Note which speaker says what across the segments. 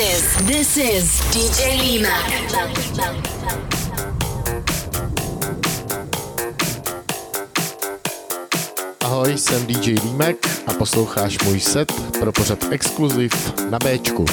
Speaker 1: is this is DJ Lima.
Speaker 2: Ahoj, jsem DJ Límek a posloucháš můj set pro pořad exkluziv na Bčku.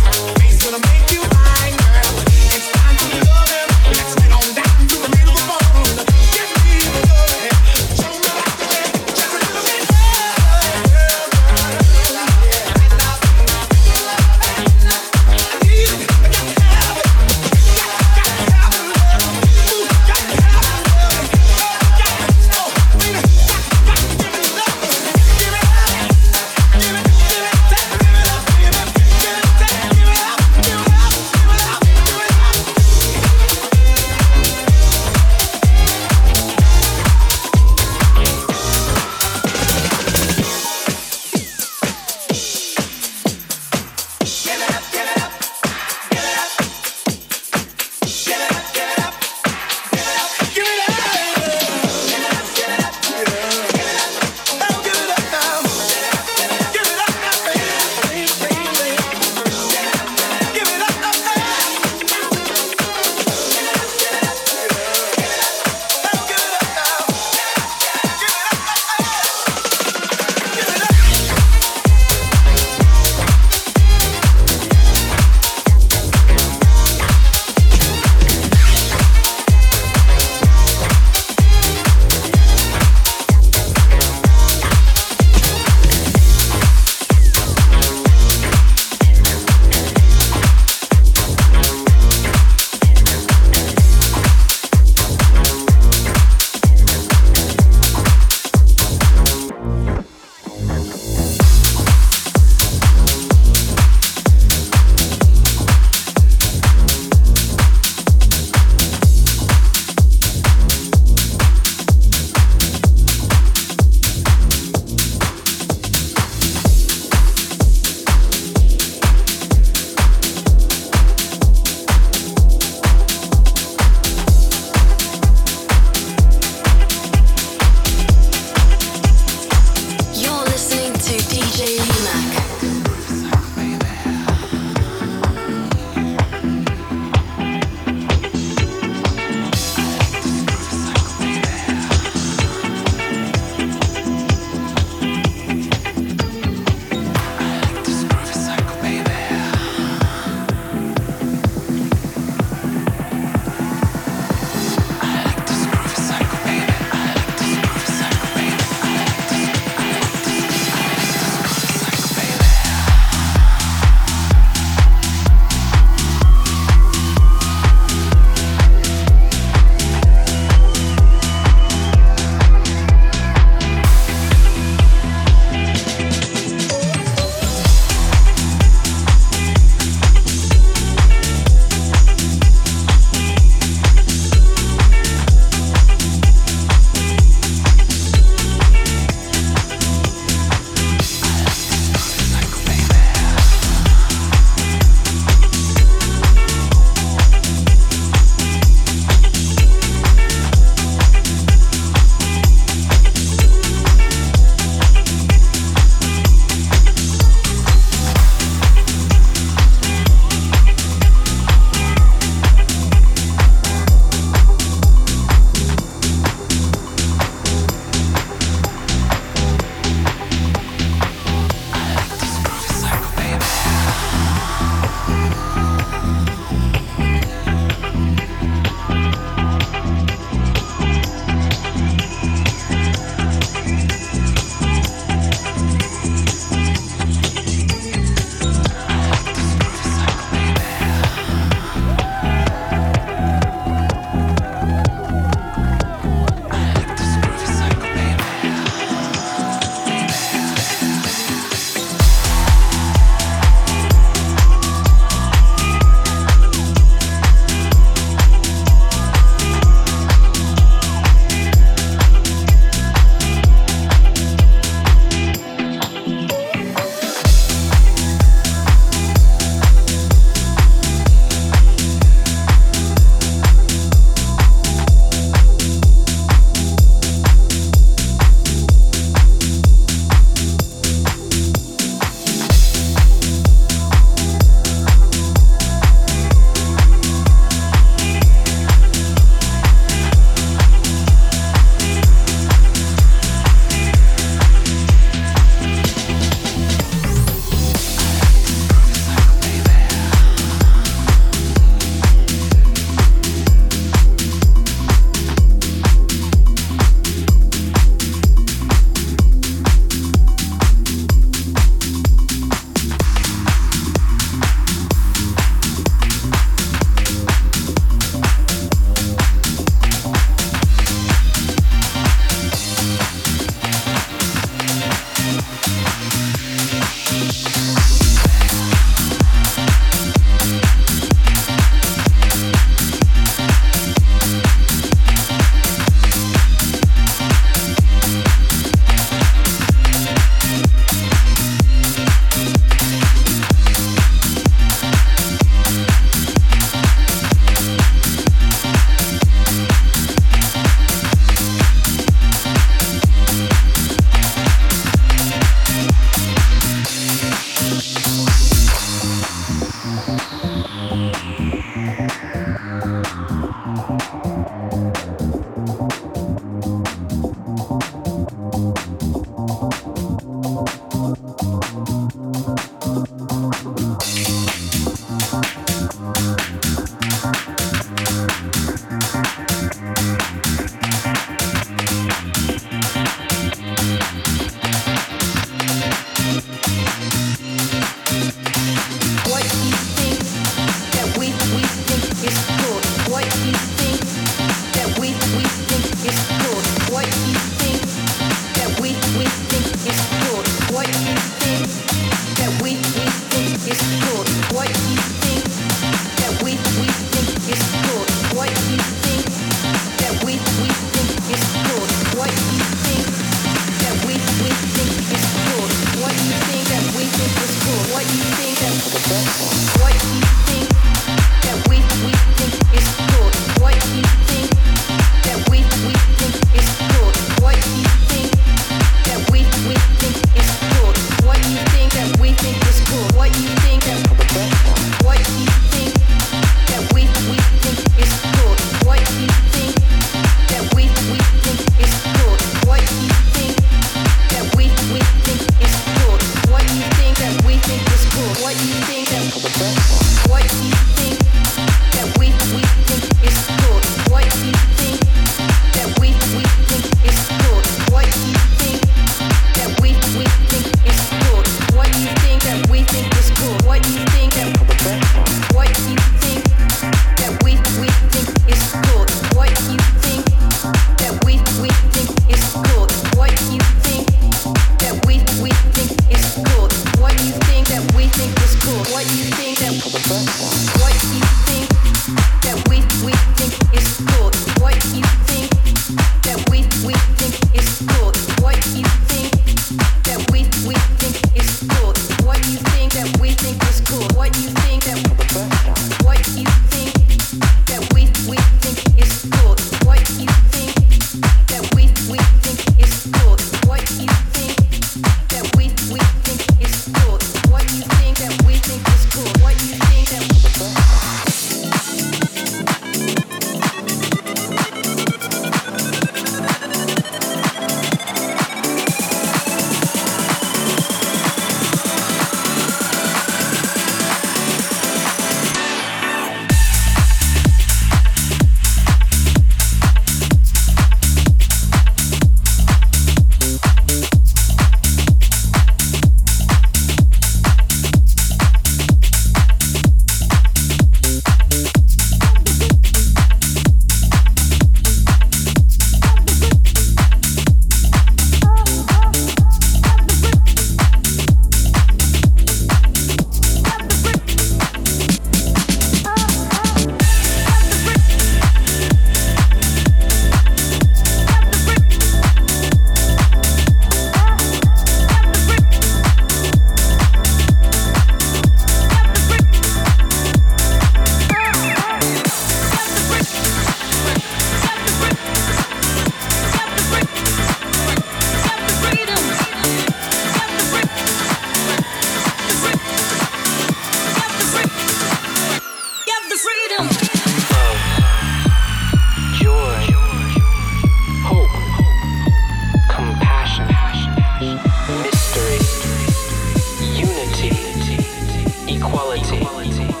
Speaker 3: equality.